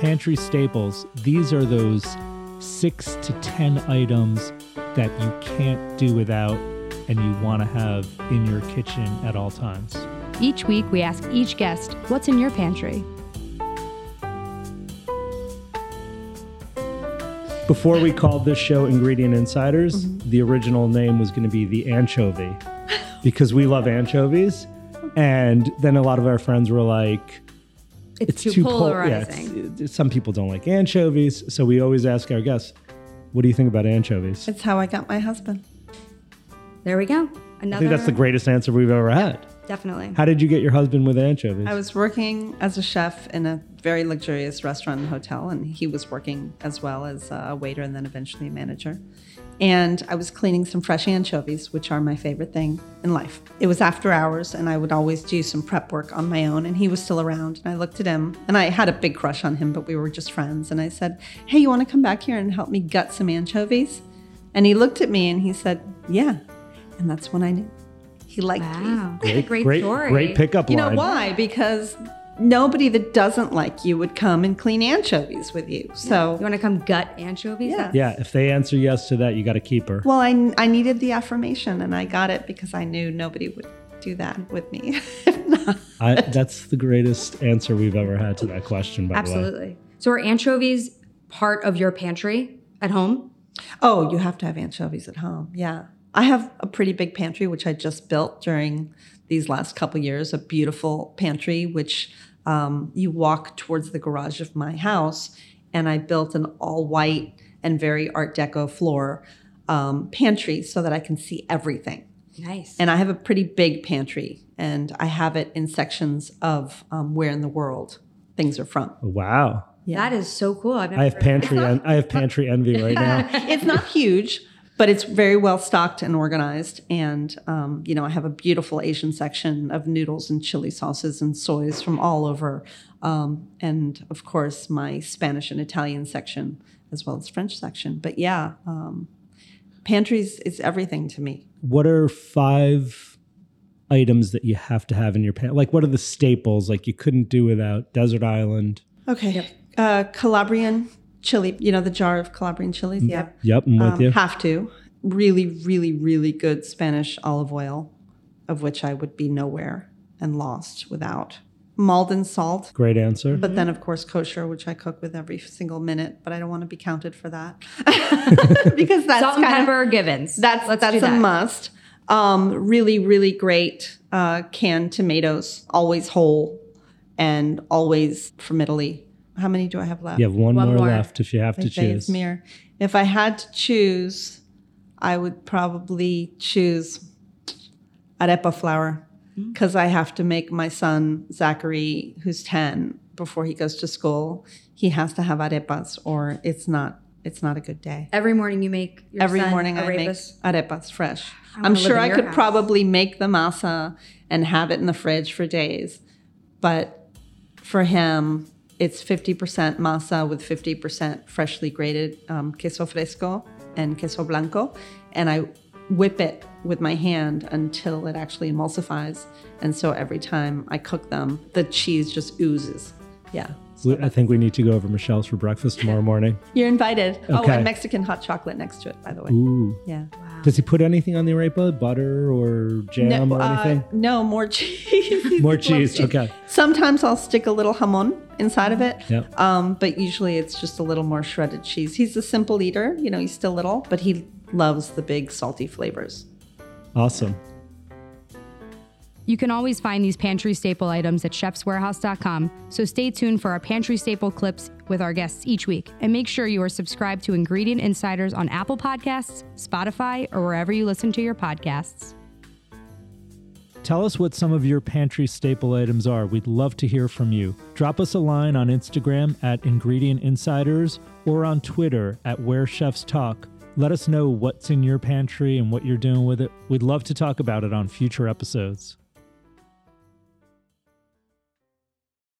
pantry staples, these are those six to 10 items that you can't do without and you want to have in your kitchen at all times. Each week, we ask each guest, What's in your pantry? Before we called this show Ingredient Insiders, Mm-hmm. the original name was going to be The Anchovy because we love anchovies. And then a lot of our friends were like, It's, too, pol- yeah, polarizing. it's- some people don't like anchovies. So we always ask our guests, what do you think about anchovies? It's how I got my husband. there we go. I think that's the greatest answer we've ever had. Definitely. How did you get your husband with anchovies? I was working as a chef in a very luxurious restaurant and hotel, and he was working as well as a waiter and then eventually a manager. And I was cleaning some fresh anchovies, which are my favorite thing in life. It was after hours, and I would always do some prep work on my own, and he was still around. And I looked at him, and I had a big crush on him, but we were just friends. And I said, Hey, you want to come back here and help me gut some anchovies? And he looked at me and he said, Yeah. And that's when I knew he liked me. Wow. Great, great, great, story. great pickup line. You know why? Because nobody that doesn't like you would come and clean anchovies with you. So, You want to come gut anchovies? Yeah. Yeah, if they answer yes to that, you got to keep her. well, I, I needed the affirmation and I got it because I knew nobody would do that with me. I, that's the greatest answer we've ever had to that question, by the way. Absolutely. So are anchovies part of your pantry at home? Oh, you have to have anchovies at home. Yeah. I have a pretty big pantry, which I just built during these last couple years, a beautiful pantry, which um, you walk towards the garage of my house. And I built an all white and very Art Deco floor um, pantry so that I can see everything. Nice. And I have a pretty big pantry, and I have it in sections of um, where in the world things are from. Wow. That is so cool. I've never I have pantry. en- I have pantry envy right now. it's not huge, but it's very well stocked and organized. And um, you know, I have a beautiful Asian section of noodles and chili sauces and soys from all over, um, and of course my Spanish and Italian section as well as French section. But yeah, um, pantries is everything to me. What are five items that you have to have in your pantry? Like, what are the staples? Like, you couldn't do without Desert Island. Okay, uh, Calabrian chili. You know the jar of Calabrian chilies. Yeah. Yep, I'm with Um, you. Have to. Really, really, really good Spanish olive oil, of which I would be nowhere and lost without. Maldon salt, Great answer. but then of course kosher, which I cook with every single minute. But I don't want to be counted for that because that's Salt and kind of pepper Givens. that's Let's that's do a that. must. Um, really, really great uh, canned tomatoes, always whole and always from Italy. How many do I have left? you have one, One more, more. left if you have to They say it's choose. Mir. If I had to choose, I would probably choose arepa flour Mm. because I have to make my son Zachary, who's ten, before he goes to school. He has to have arepas, or it's not. It's not a good day. Every morning you make your Every son morning I make arepas? arepas fresh. wanna I'm sure I could house. probably make the masa and have it in the fridge for days, but for him, it's 50% masa with 50% freshly grated um, queso fresco and queso blanco, and I whip it with my hand until it actually emulsifies. And so every time I cook them, the cheese just oozes. Yeah. We- I think we need to go over Michelle's for breakfast tomorrow morning. You're invited. Oh, Okay. and Mexican hot chocolate next to it, by the way. Ooh. Yeah. Does he put anything on the arepa? Butter or jam or uh, anything? no, more cheese. More Loves cheese. Okay. Sometimes I'll stick a little jamon inside of it. Yep. Um, but usually it's just a little more shredded cheese. He's a simple eater. You know, he's still little, but he loves the big salty flavors. Awesome. You can always find these pantry staple items at chefswarehouse.com, so stay tuned for our pantry staple clips with our guests each week. And make sure you are subscribed to Ingredient Insiders on Apple Podcasts, Spotify, or wherever you listen to your podcasts. Tell us what some of your pantry staple items are. We'd love to hear from you. Drop us a line on Instagram at Ingredient Insiders or on Twitter at Where Chefs Talk. Let us know what's in your pantry and what you're doing with it. We'd love to talk about it on future episodes.